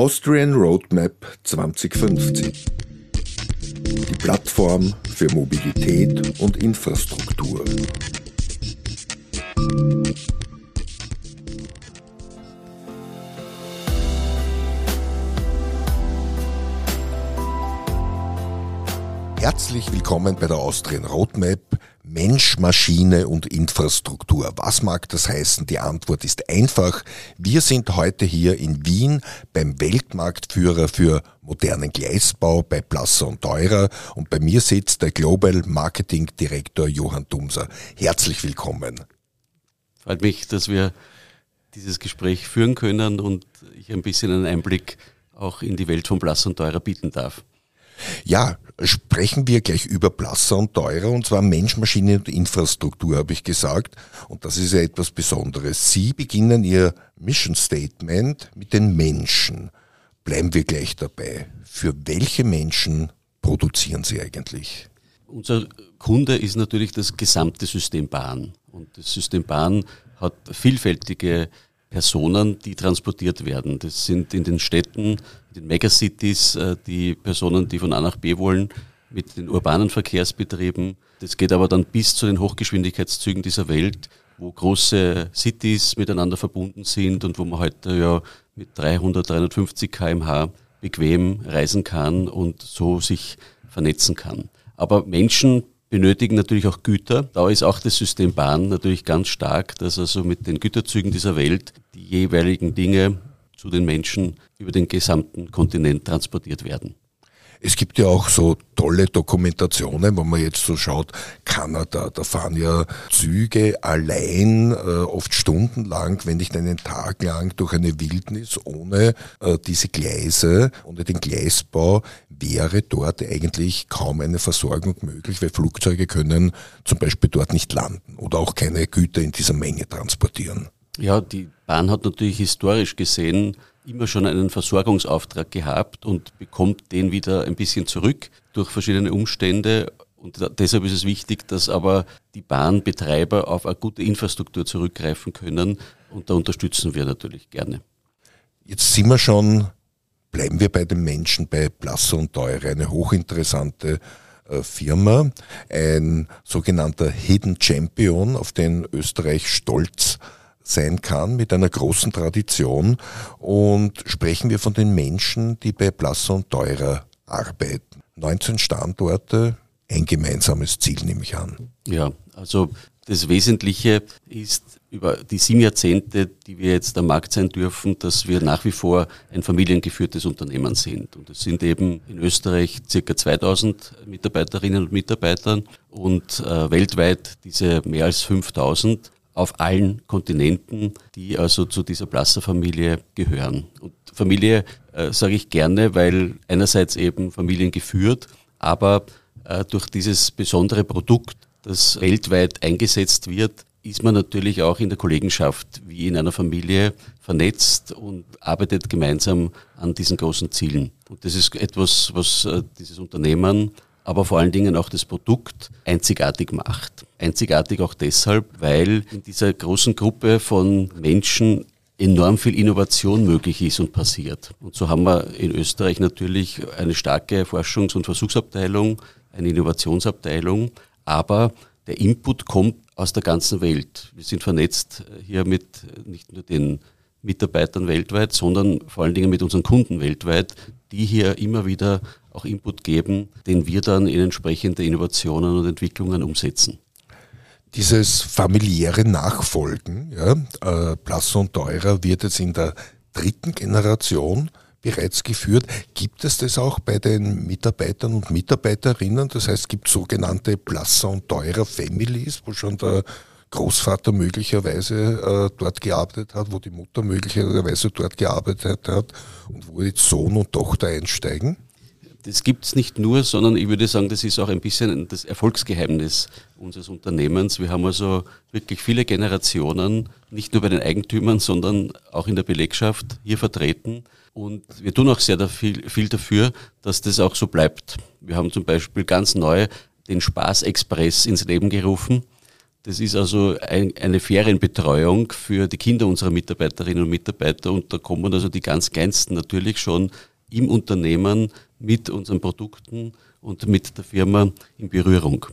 Austrian Roadmap 2050. Die Plattform für Mobilität und Infrastruktur. Herzlich willkommen bei der Austrian Roadmap Mensch, Maschine und Infrastruktur. Was mag das heißen? Die Antwort ist einfach. Wir sind heute hier in Wien beim Weltmarktführer für modernen Gleisbau bei Plasser und Teurer und bei mir sitzt der Global Marketing Direktor Johann Dumser. Herzlich willkommen. Freut mich, dass wir dieses Gespräch führen können und ich ein bisschen einen Einblick auch in die Welt von Plasser und Teurer bieten darf. Ja, sprechen wir gleich über Plasser und Teurer, und zwar Mensch, Maschine und Infrastruktur, habe ich gesagt. Und das ist ja etwas Besonderes. Sie beginnen Ihr Mission Statement mit den Menschen. Bleiben wir gleich dabei. Für welche Menschen produzieren Sie eigentlich? Unser Kunde ist natürlich das gesamte System Bahn. Und das System Bahn hat vielfältige Personen, die transportiert werden. Das sind in den Städten, in den Megacities äh, die Personen, die von A nach B wollen, mit den urbanen Verkehrsbetrieben. Das geht aber dann bis zu den Hochgeschwindigkeitszügen dieser Welt, wo große Cities miteinander verbunden sind und wo man heute ja mit 300, 350 kmh bequem reisen kann und so sich vernetzen kann. Aber Menschen benötigen natürlich auch Güter. Da ist auch das System Bahn natürlich ganz stark, dass also mit den Güterzügen dieser Welt die jeweiligen Dinge zu den Menschen über den gesamten Kontinent transportiert werden. Es gibt ja auch so tolle Dokumentationen, wenn man jetzt so schaut, Kanada, da fahren ja Züge allein, äh, oft stundenlang, wenn nicht einen Tag lang durch eine Wildnis ohne äh, diese Gleise, ohne den Gleisbau, wäre dort eigentlich kaum eine Versorgung möglich, weil Flugzeuge können zum Beispiel dort nicht landen oder auch keine Güter in dieser Menge transportieren. Ja, die Bahn hat natürlich historisch gesehen immer schon einen Versorgungsauftrag gehabt und bekommt den wieder ein bisschen zurück durch verschiedene Umstände. Und deshalb ist es wichtig, dass aber die Bahnbetreiber auf eine gute Infrastruktur zurückgreifen können. Und da unterstützen wir natürlich gerne. Jetzt sind wir schon, bleiben wir bei den Menschen, bei Plasser und Teure, eine hochinteressante äh, Firma, ein sogenannter Hidden Champion, auf den Österreich stolz sein kann mit einer großen Tradition und sprechen wir von den Menschen, die bei Plasser und Teurer arbeiten. 19 Standorte, ein gemeinsames Ziel nehme ich an. Ja, also das Wesentliche ist über die sieben Jahrzehnte, die wir jetzt am Markt sein dürfen, dass wir nach wie vor ein familiengeführtes Unternehmen sind. Und es sind eben in Österreich circa 2000 Mitarbeiterinnen und Mitarbeiter und äh, weltweit diese mehr als 5000 auf allen Kontinenten, die also zu dieser Plasser-Familie gehören. Und Familie äh, sage ich gerne, weil einerseits eben Familien geführt, aber äh, durch dieses besondere Produkt, das weltweit eingesetzt wird, ist man natürlich auch in der Kollegenschaft wie in einer Familie vernetzt und arbeitet gemeinsam an diesen großen Zielen. Und das ist etwas, was äh, dieses Unternehmen aber vor allen Dingen auch das Produkt einzigartig macht. Einzigartig auch deshalb, weil in dieser großen Gruppe von Menschen enorm viel Innovation möglich ist und passiert. Und so haben wir in Österreich natürlich eine starke Forschungs- und Versuchsabteilung, eine Innovationsabteilung, aber der Input kommt aus der ganzen Welt. Wir sind vernetzt hier mit nicht nur den Mitarbeitern weltweit, sondern vor allen Dingen mit unseren Kunden weltweit, die hier immer wieder auch Input geben, den wir dann in entsprechende Innovationen und Entwicklungen umsetzen. Dieses familiäre Nachfolgen, ja, äh, Plasser und Teurer wird jetzt in der dritten Generation bereits geführt. Gibt es das auch bei den Mitarbeitern und Mitarbeiterinnen? Das heißt, gibt es sogenannte Plasser und Teurer Families, wo schon der Großvater möglicherweise äh, dort gearbeitet hat, wo die Mutter möglicherweise dort gearbeitet hat und wo jetzt Sohn und Tochter einsteigen? Das gibt es nicht nur, sondern ich würde sagen, das ist auch ein bisschen das Erfolgsgeheimnis unseres Unternehmens. Wir haben also wirklich viele Generationen, nicht nur bei den Eigentümern, sondern auch in der Belegschaft hier vertreten. Und wir tun auch sehr viel, viel dafür, dass das auch so bleibt. Wir haben zum Beispiel ganz neu den Spaß Express ins Leben gerufen Das ist also ein, eine Ferienbetreuung für die Kinder unserer Mitarbeiterinnen und Mitarbeiter und da kommen also die ganz kleinsten natürlich schon im Unternehmen mit unseren Produkten und mit der Firma in Berührung.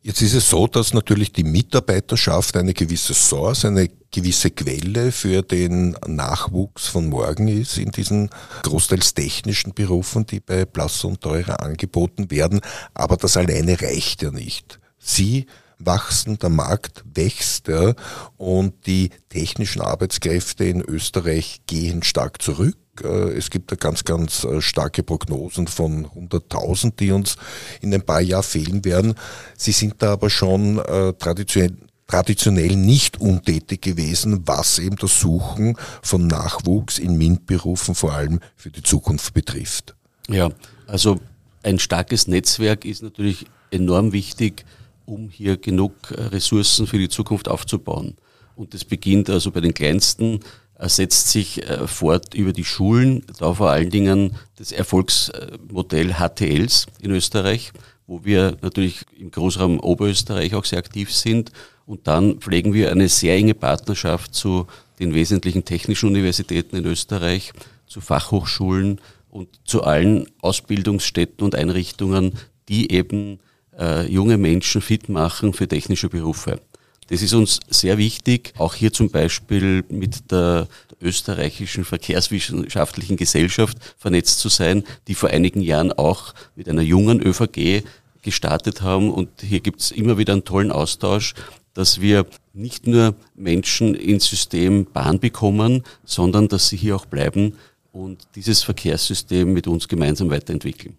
Jetzt ist es so, dass natürlich die Mitarbeiterschaft eine gewisse Source, eine gewisse Quelle für den Nachwuchs von morgen ist in diesen großteils technischen Berufen, die bei Blass und Teurer angeboten werden. Aber das alleine reicht ja nicht. Sie wachsen, der Markt wächst ja, und die technischen Arbeitskräfte in Österreich gehen stark zurück. Äh, es gibt da ganz, ganz äh, starke Prognosen von 100.000, die uns in ein paar Jahren fehlen werden. Sie sind da aber schon äh, traditionell traditionell nicht untätig gewesen, was eben das Suchen von Nachwuchs in MINT-Berufen vor allem für die Zukunft betrifft. Ja, also ein starkes Netzwerk ist natürlich enorm wichtig, um hier genug Ressourcen für die Zukunft aufzubauen. Und das beginnt also bei den kleinsten setzt sich äh, fort über die Schulen, da vor allen Dingen das Erfolgsmodell HTLs in Österreich, wo wir natürlich im Großraum Oberösterreich auch sehr aktiv sind. Und dann pflegen wir eine sehr enge Partnerschaft zu den wesentlichen technischen Universitäten in Österreich, zu Fachhochschulen und zu allen Ausbildungsstätten und Einrichtungen, die eben äh, junge Menschen fit machen für technische Berufe. Das ist uns sehr wichtig, auch hier zum Beispiel mit der österreichischen Verkehrswissenschaftlichen Gesellschaft vernetzt zu sein, die vor einigen Jahren auch mit einer jungen ÖVG gestartet haben. Und hier gibt es immer wieder einen tollen Austausch, dass wir nicht nur Menschen ins System Bahn bekommen, sondern dass sie hier auch bleiben und dieses Verkehrssystem mit uns gemeinsam weiterentwickeln.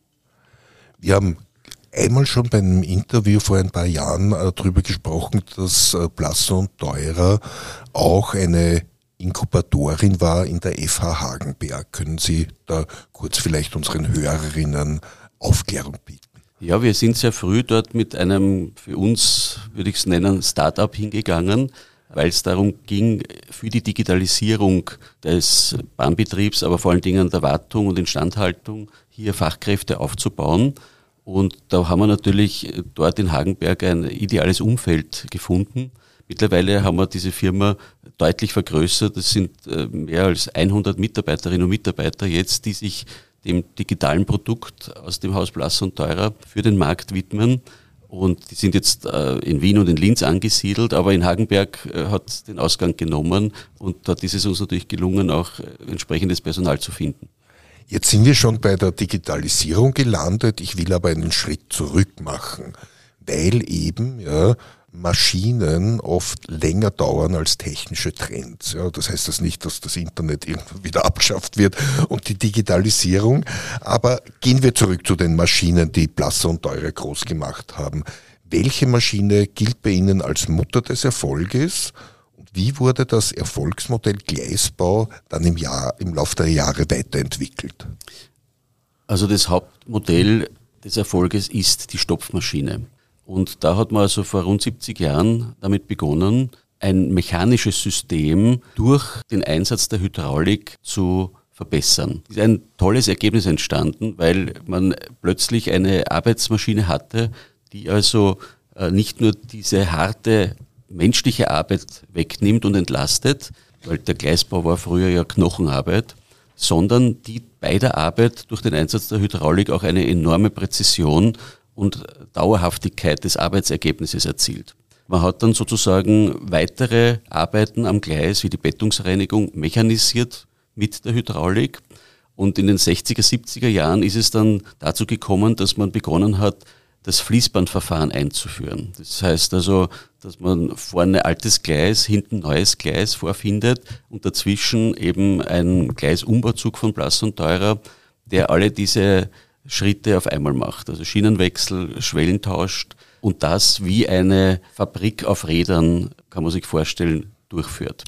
Wir haben einmal schon beim Interview vor ein paar Jahren äh, darüber gesprochen, dass äh, Blasso und Teurer auch eine Inkubatorin war in der FH Hagenberg. Können Sie da kurz vielleicht unseren Hörerinnen Aufklärung bieten? Ja, wir sind sehr früh dort mit einem, für uns würde ich es nennen, Startup hingegangen, weil es darum ging, für die Digitalisierung des Bahnbetriebs, aber vor allen Dingen der Wartung und Instandhaltung hier Fachkräfte aufzubauen. Und da haben wir natürlich dort in Hagenberg ein ideales Umfeld gefunden. Mittlerweile haben wir diese Firma deutlich vergrößert. Es sind äh, mehr als 100 Mitarbeiterinnen und Mitarbeiter jetzt, die sich dem digitalen Produkt aus dem Haus Blass und Teurer für den Markt widmen. Und die sind jetzt äh, in Wien und in Linz angesiedelt, aber in Hagenberg äh, hat den Ausgang genommen und dort ist es uns natürlich gelungen, auch entsprechendes Personal zu finden. Jetzt sind wir schon bei der Digitalisierung gelandet. Ich will aber einen Schritt zurück machen, weil eben ja, Maschinen oft länger dauern als technische Trends. Ja, das heißt das nicht, dass das Internet irgendwann wieder abgeschafft wird und die Digitalisierung. Aber gehen wir zurück zu den Maschinen, die Plasser und Teure groß gemacht haben. Welche Maschine gilt bei Ihnen als Mutter des Erfolges wie wurde das Erfolgsmodell Gleisbau dann im, Jahr, im Laufe der Jahre weiterentwickelt? Also das Hauptmodell des Erfolges ist die Stopfmaschine. Und da hat man also vor rund 70 Jahren damit begonnen, ein mechanisches System durch den Einsatz der Hydraulik zu verbessern. Es ist ein tolles Ergebnis entstanden, weil man plötzlich eine Arbeitsmaschine hatte, die also äh, nicht nur diese harte menschliche Arbeit wegnimmt und entlastet, weil der Gleisbau war früher ja Knochenarbeit, sondern die bei der Arbeit durch den Einsatz der Hydraulik auch eine enorme Präzision und Dauerhaftigkeit des Arbeitsergebnisses erzielt. Man hat dann sozusagen weitere Arbeiten am Gleis wie die Bettungsreinigung mechanisiert mit der Hydraulik. Und in den 60er, 70er Jahren ist es dann dazu gekommen, dass man begonnen hat, das Fließbandverfahren einzuführen. Das heißt also, dass man vorne altes Gleis, hinten neues Gleis vorfindet und dazwischen eben ein Gleisumbauzug von Blass und Teurer, der alle diese Schritte auf einmal macht. Also Schienenwechsel, Schwellen tauscht und das wie eine Fabrik auf Rädern, kann man sich vorstellen, durchführt.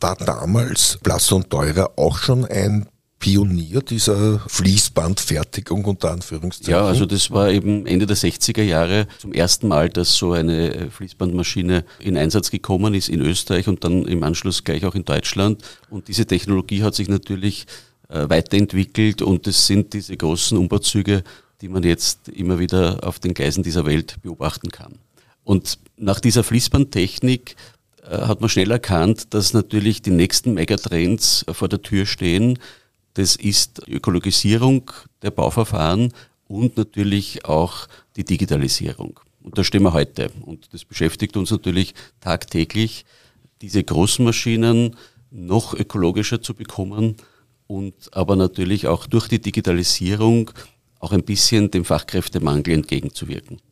War damals Blass und Teurer auch schon ein Pionier dieser Fließbandfertigung unter Anführungszeichen? Ja, also das war eben Ende der 60er Jahre zum ersten Mal, dass so eine Fließbandmaschine in Einsatz gekommen ist in Österreich und dann im Anschluss gleich auch in Deutschland. Und diese Technologie hat sich natürlich äh, weiterentwickelt und es sind diese großen Umbauzüge, die man jetzt immer wieder auf den Gleisen dieser Welt beobachten kann. Und nach dieser Fließbandtechnik äh, hat man schnell erkannt, dass natürlich die nächsten Megatrends vor der Tür stehen. Das ist Ökologisierung der Bauverfahren und natürlich auch die Digitalisierung. Und da stehen wir heute. Und das beschäftigt uns natürlich tagtäglich, diese großen Maschinen noch ökologischer zu bekommen und aber natürlich auch durch die Digitalisierung auch ein bisschen dem Fachkräftemangel entgegenzuwirken.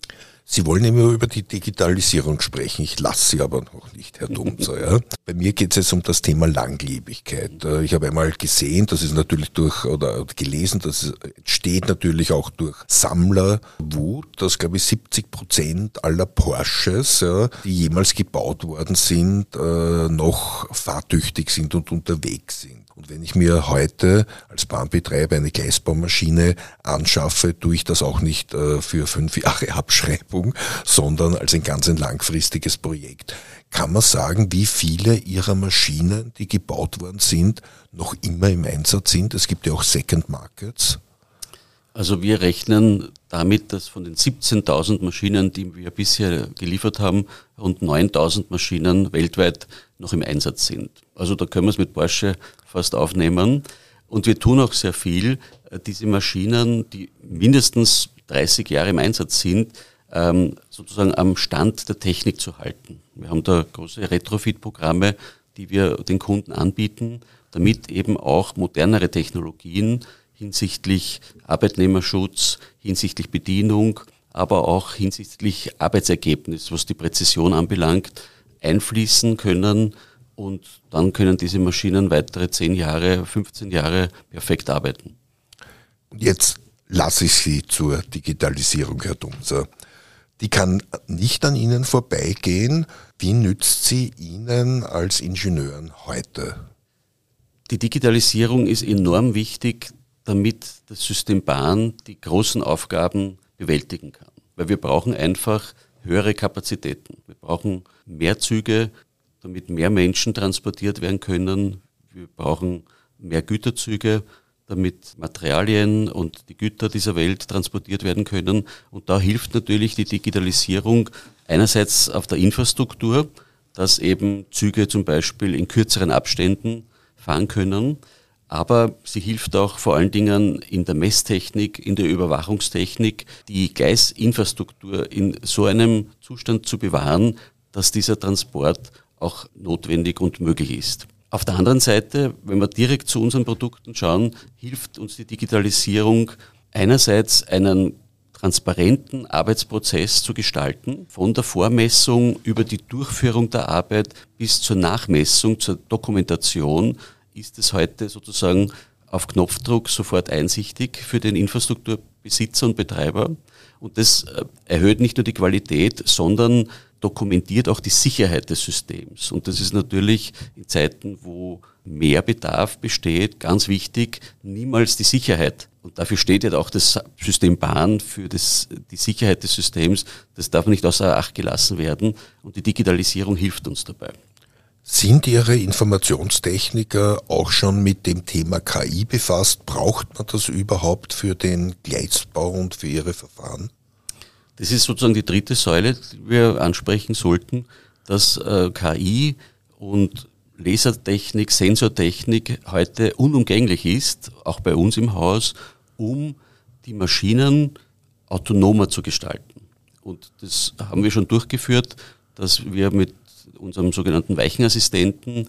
Sie wollen immer über die Digitalisierung sprechen. Ich lasse Sie aber noch nicht, Herr Domzer. Ja. Bei mir geht es jetzt um das Thema Langlebigkeit. Äh, ich habe einmal gesehen, das ist natürlich durch, oder gelesen, das entsteht natürlich auch durch Sammlerwut, dass, glaube ich, 70 Prozent aller Porsches, ja, die jemals gebaut worden sind, äh, noch fahrtüchtig sind und unterwegs sind. Und wenn ich mir heute als Bahnbetreiber eine Gleisbaumaschine anschaffe, tue ich das auch nicht äh, für fünf Jahre Abschreibung, sondern als ein ganz ein langfristiges Projekt. Kann man sagen, wie viele Ihrer Maschinen, die gebaut worden sind, noch immer im Einsatz sind? Es gibt ja auch Second Markets. Also wir rechnen damit, dass von den 17.000 Maschinen, die wir bisher geliefert haben, rund 9.000 Maschinen weltweit noch im Einsatz sind. Also da können wir es mit Porsche fast aufnehmen. Und wir tun auch sehr viel, äh, diese Maschinen, die mindestens 30 Jahre im Einsatz sind, ähm, sozusagen am Stand der Technik zu halten. Wir haben da große Retrofit-Programme, die wir den Kunden anbieten, damit eben auch modernere Technologien hinsichtlich Arbeitnehmerschutz, hinsichtlich Bedienung, aber auch hinsichtlich Arbeitsergebnis, was die Präzision anbelangt, einfließen können und dann können diese Maschinen weitere 10 Jahre, 15 Jahre perfekt arbeiten. Jetzt lasse ich Sie zur Digitalisierung, Herr Dumser. Die kann nicht an Ihnen vorbeigehen. Wie nützt sie Ihnen als Ingenieuren heute? Die Digitalisierung ist enorm wichtig, damit das System Bahn die großen Aufgaben bewältigen kann. Weil wir brauchen einfach höhere Kapazitäten. Wir brauchen mehr Züge, damit mehr Menschen transportiert werden können. Wir brauchen mehr Güterzüge, damit Materialien und die Güter dieser Welt transportiert werden können. Und da hilft natürlich die Digitalisierung einerseits auf der Infrastruktur, dass eben Züge zum Beispiel in kürzeren Abständen fahren können. Aber sie hilft auch vor allen Dingen in der Messtechnik, in der Überwachungstechnik, die Gleisinfrastruktur in so einem Zustand zu bewahren, dass dieser Transport auch notwendig und möglich ist. Auf der anderen Seite, wenn wir direkt zu unseren Produkten schauen, hilft uns die Digitalisierung einerseits einen transparenten Arbeitsprozess zu gestalten, von der Vormessung über die Durchführung der Arbeit bis zur Nachmessung, zur Dokumentation, ist es heute sozusagen auf Knopfdruck sofort einsichtig für den Infrastrukturbesitzer und Betreiber. Und das äh, erhöht nicht nur die Qualität, sondern dokumentiert auch die Sicherheit des Systems. Und das ist natürlich in Zeiten, wo mehr Bedarf besteht, ganz wichtig, niemals die Sicherheit. Und dafür steht ja auch das System Bahn für das, die Sicherheit des Systems. Das darf nicht außer Acht gelassen werden. Und die Digitalisierung hilft uns dabei. Sind Ihre Informationstechniker auch schon mit dem Thema KI befasst? Braucht man das überhaupt für den Gleisbau und für Ihre Verfahren? Das ist sozusagen die dritte Säule, die wir ansprechen sollten, dass äh, KI und Lasertechnik, Sensortechnik heute unumgänglich ist, auch bei uns im Haus, um die Maschinen autonomer zu gestalten. Und das haben wir schon durchgeführt, dass wir mit unserem sogenannten Weichenassistenten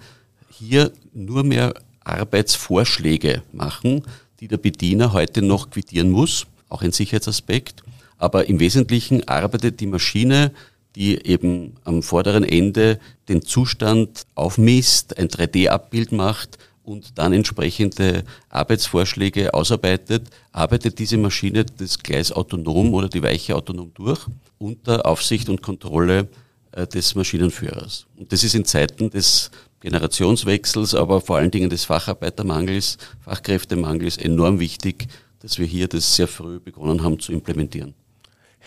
hier nur mehr Arbeitsvorschläge machen, die der Bediener heute noch quittieren muss, auch ein Sicherheitsaspekt. Aber im Wesentlichen arbeitet die Maschine, die eben am vorderen Ende den Zustand aufmisst, ein 3D-Abbild macht und dann entsprechende Arbeitsvorschläge ausarbeitet, arbeitet diese Maschine das Gleis autonom oder die Weiche autonom durch unter Aufsicht und Kontrolle äh, des Maschinenführers. Und das ist in Zeiten des Generationswechsels, aber vor allen Dingen des Facharbeitermangels, Fachkräftemangels enorm wichtig, dass wir hier das sehr früh begonnen haben zu implementieren.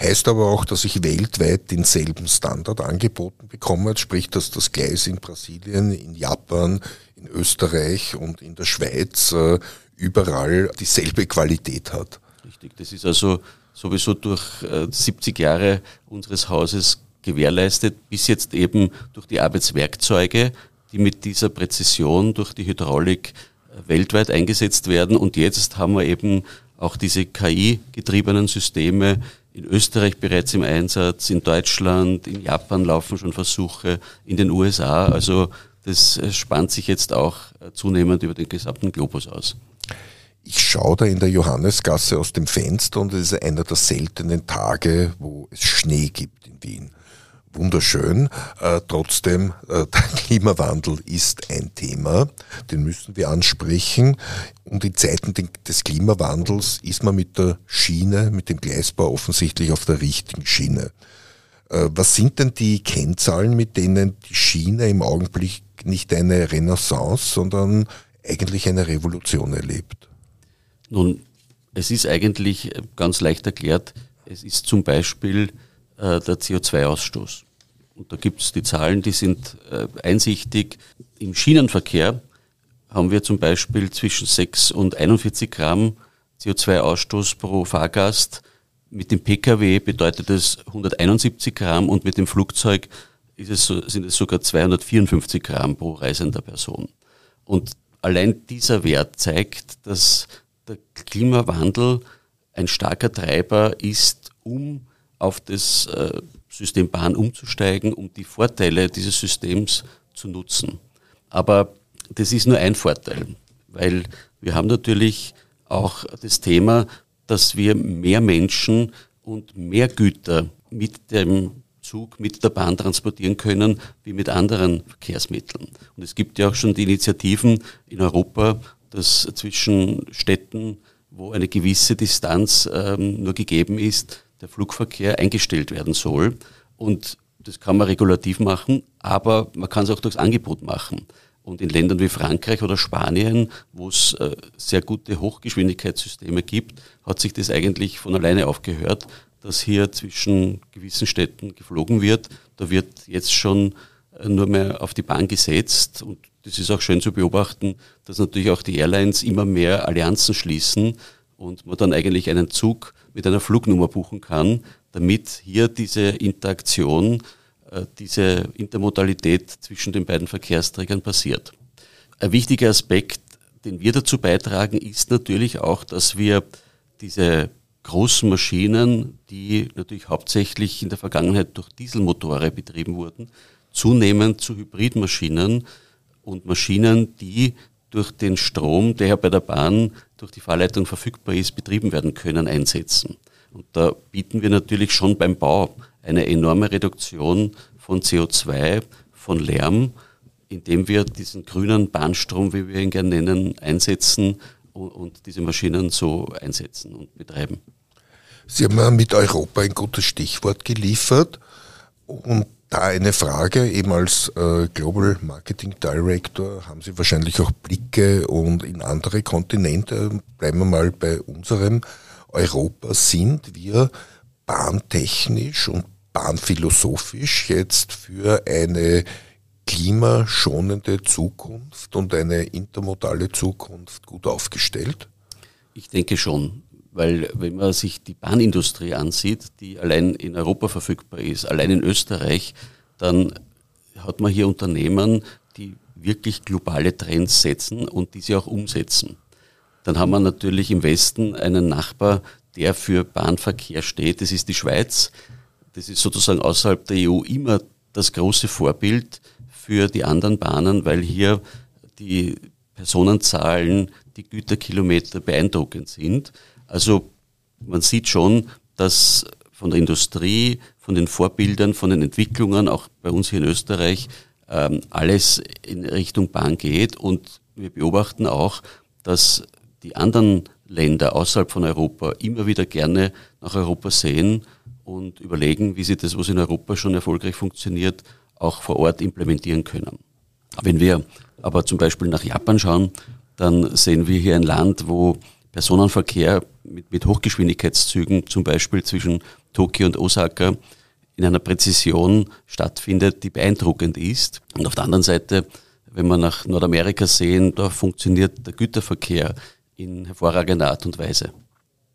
Heißt aber auch, dass ich weltweit denselben Standard angeboten bekomme, sprich, dass das Gleis in Brasilien, in Japan, in Österreich und in der Schweiz äh, überall dieselbe Qualität hat. Richtig, das ist also sowieso durch äh, 70 Jahre unseres Hauses gewährleistet, bis jetzt eben durch die Arbeitswerkzeuge, die mit dieser Präzision durch die Hydraulik äh, weltweit eingesetzt werden. Und jetzt haben wir eben auch diese KI-getriebenen Systeme in Österreich bereits im Einsatz, in Deutschland, in Japan laufen schon Versuche, in den USA. Also das äh, spannt sich jetzt auch äh, zunehmend über den gesamten Globus aus. Ich schaue da in der Johannesgasse aus dem Fenster und es ist einer der seltenen Tage, wo es Schnee gibt in Wien wunderschön. Äh, trotzdem, äh, der Klimawandel ist ein Thema, den müssen wir ansprechen. Und in Zeiten des Klimawandels ist man mit der Schiene, mit dem Gleisbau offensichtlich auf der richtigen Schiene. Äh, was sind denn die Kennzahlen, mit denen die Schiene im Augenblick nicht eine Renaissance, sondern eigentlich eine Revolution erlebt? Nun, es ist eigentlich ganz leicht erklärt. Es ist zum Beispiel der CO2-Ausstoß. Und da gibt es die Zahlen, die sind äh, einsichtig. Im Schienenverkehr haben wir zum Beispiel zwischen 6 und 41 Gramm CO2-Ausstoß pro Fahrgast. Mit dem Pkw bedeutet es 171 Gramm und mit dem Flugzeug es sind es sogar 254 Gramm pro reisender Person. Und allein dieser Wert zeigt, dass der Klimawandel ein starker Treiber ist, um auf das äh, System Bahn umzusteigen, um die Vorteile dieses Systems zu nutzen. Aber das ist nur ein Vorteil, weil wir haben natürlich auch das Thema, dass wir mehr Menschen und mehr Güter mit dem Zug, mit der Bahn transportieren können, wie mit anderen Verkehrsmitteln. Und es gibt ja auch schon die Initiativen in Europa, dass zwischen Städten, wo eine gewisse Distanz ähm, nur gegeben ist, der Flugverkehr eingestellt werden soll. Und das kann man regulativ machen, aber man kann es auch durchs Angebot machen. Und in Ländern wie Frankreich oder Spanien, wo es äh, sehr gute Hochgeschwindigkeitssysteme gibt, hat sich das eigentlich von alleine aufgehört, dass hier zwischen gewissen Städten geflogen wird. Da wird jetzt schon äh, nur mehr auf die Bahn gesetzt. Und das ist auch schön zu beobachten, dass natürlich auch die Airlines immer mehr Allianzen schließen und man dann eigentlich einen Zug mit einer Flugnummer buchen kann, damit hier diese Interaktion, äh, diese Intermodalität zwischen den beiden Verkehrsträgern passiert. Ein wichtiger Aspekt, den wir dazu beitragen, ist natürlich auch, dass wir diese großen Maschinen, die natürlich hauptsächlich in der Vergangenheit durch Dieselmotore betrieben wurden, zunehmend zu Hybridmaschinen und Maschinen, die durch den Strom, der ja bei der Bahn durch die Fahrleitung verfügbar ist, betrieben werden können, einsetzen. Und da bieten wir natürlich schon beim Bau eine enorme Reduktion von CO2, von Lärm, indem wir diesen grünen Bahnstrom, wie wir ihn gerne nennen, einsetzen und, diese Maschinen so einsetzen und betreiben. Sie haben mit Europa ein gutes Stichwort geliefert und da eine Frage, eben als äh, Global Marketing Director haben Sie wahrscheinlich auch Blicke und in andere Kontinente. Bleiben wir mal bei unserem Europa. Sind wir bahntechnisch und bahnphilosophisch jetzt für eine klimaschonende Zukunft und eine intermodale Zukunft gut aufgestellt? Ich denke schon. Weil wenn man sich die Bahnindustrie ansieht, die allein in Europa verfügbar ist, allein in Österreich, dann hat man hier Unternehmen, die wirklich globale Trends setzen und diese auch umsetzen. Dann haben wir natürlich im Westen einen Nachbar, der für Bahnverkehr steht. Das ist die Schweiz. Das ist sozusagen außerhalb der EU immer das große Vorbild für die anderen Bahnen, weil hier die Personenzahlen, die Güterkilometer beeindruckend sind. Also man sieht schon, dass von der Industrie, von den Vorbildern, von den Entwicklungen, auch bei uns hier in Österreich, ähm, alles in Richtung Bahn geht. Und wir beobachten auch, dass die anderen Länder außerhalb von Europa immer wieder gerne nach Europa sehen und überlegen, wie sie das, was in Europa schon erfolgreich funktioniert, auch vor Ort implementieren können. Wenn wir aber zum Beispiel nach Japan schauen, dann sehen wir hier ein Land, wo Personenverkehr mit, mit Hochgeschwindigkeitszügen, zum Beispiel zwischen Tokio und Osaka, in einer Präzision stattfindet, die beeindruckend ist. Und auf der anderen Seite, wenn wir nach Nordamerika sehen, da funktioniert der Güterverkehr in hervorragender Art und Weise.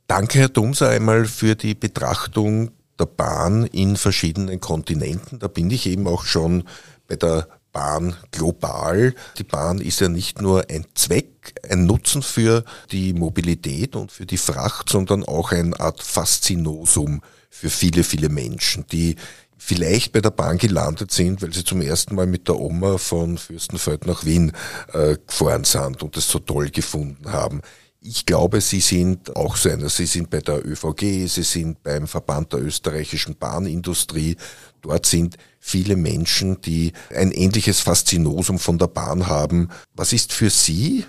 Danke, Herr Dumser, einmal für die Betrachtung der Bahn in verschiedenen Kontinenten. Da bin ich eben auch schon bei der Bahn global. Die Bahn ist ja nicht nur ein Zweck, ein Nutzen für die Mobilität und für die Fracht, sondern auch eine Art Faszinosum für viele, viele Menschen, die vielleicht bei der Bahn gelandet sind, weil sie zum ersten Mal mit der Oma von Fürstenfeld nach Wien äh, gefahren sind und es so toll gefunden haben. Ich glaube, Sie sind auch so einer. Sie sind bei der ÖVG, Sie sind beim Verband der österreichischen Bahnindustrie. Dort sind viele Menschen, die ein ähnliches Faszinosum von der Bahn haben. Was ist für Sie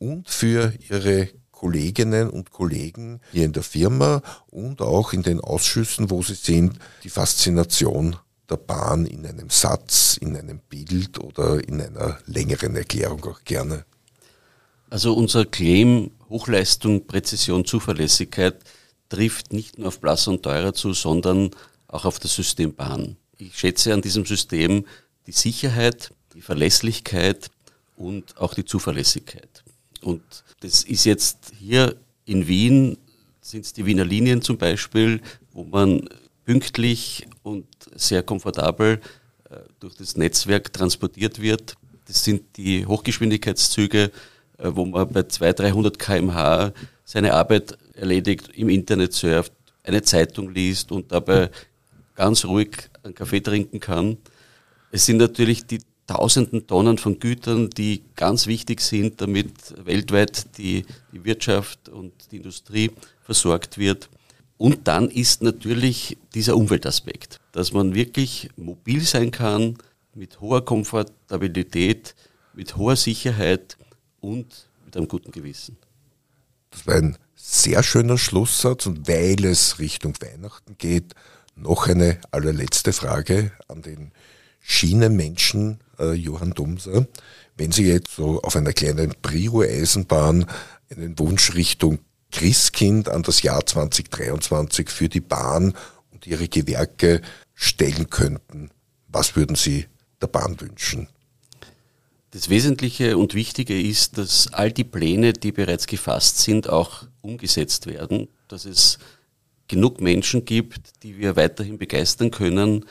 und für Ihre Kolleginnen und Kollegen hier in der Firma und auch in den Ausschüssen, wo Sie sind, die Faszination der Bahn in einem Satz, in einem Bild oder in einer längeren Erklärung auch gerne? Also unser Claim Hochleistung, Präzision, Zuverlässigkeit trifft nicht nur auf Blass und Teurer zu, sondern auch auf das System Bahn. Ich schätze an diesem System die Sicherheit, die Verlässlichkeit und auch die Zuverlässigkeit. Und das ist jetzt hier in Wien, sind es die Wiener Linien zum Beispiel, wo man pünktlich und sehr komfortabel äh, durch das Netzwerk transportiert wird. Das sind die Hochgeschwindigkeitszüge, wo man bei 200, 300 kmh seine Arbeit erledigt, im Internet surft, eine Zeitung liest und dabei ganz ruhig einen Kaffee trinken kann. Es sind natürlich die tausenden Tonnen von Gütern, die ganz wichtig sind, damit weltweit die, die Wirtschaft und die Industrie versorgt wird. Und dann ist natürlich dieser Umweltaspekt, dass man wirklich mobil sein kann, mit hoher Komfortabilität, mit hoher Sicherheit und mit einem guten Gewissen. Das war ein sehr schöner Schlusssatz und weil es Richtung Weihnachten geht, noch eine allerletzte Frage an den Schienenmenschen äh, Johann Dumser. Wenn Sie jetzt so auf einer kleinen Prio-Eisenbahn einen Wunsch Richtung Christkind an das Jahr 2023 für die Bahn und ihre Gewerke stellen könnten, was würden Sie der Bahn wünschen? Das Wesentliche und Wichtige ist, dass all die Pläne, die bereits gefasst sind, auch umgesetzt werden, dass es genug Menschen gibt, die wir weiterhin begeistern können,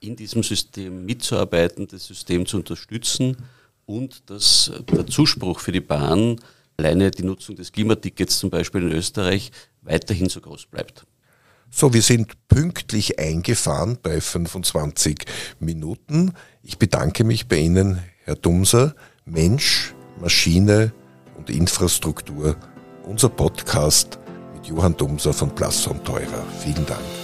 in diesem System mitzuarbeiten, das System zu unterstützen und dass der Zuspruch für die Bahn, alleine die Nutzung des Klimatickets zum Beispiel in Österreich, weiterhin so groß bleibt. So, wir sind pünktlich eingefahren bei 25 Minuten. Ich bedanke mich bei Ihnen, Herr Dumser, Mensch, Maschine und Infrastruktur, unser Podcast mit Johann Dumser von Plasson Teurer. Vielen Dank.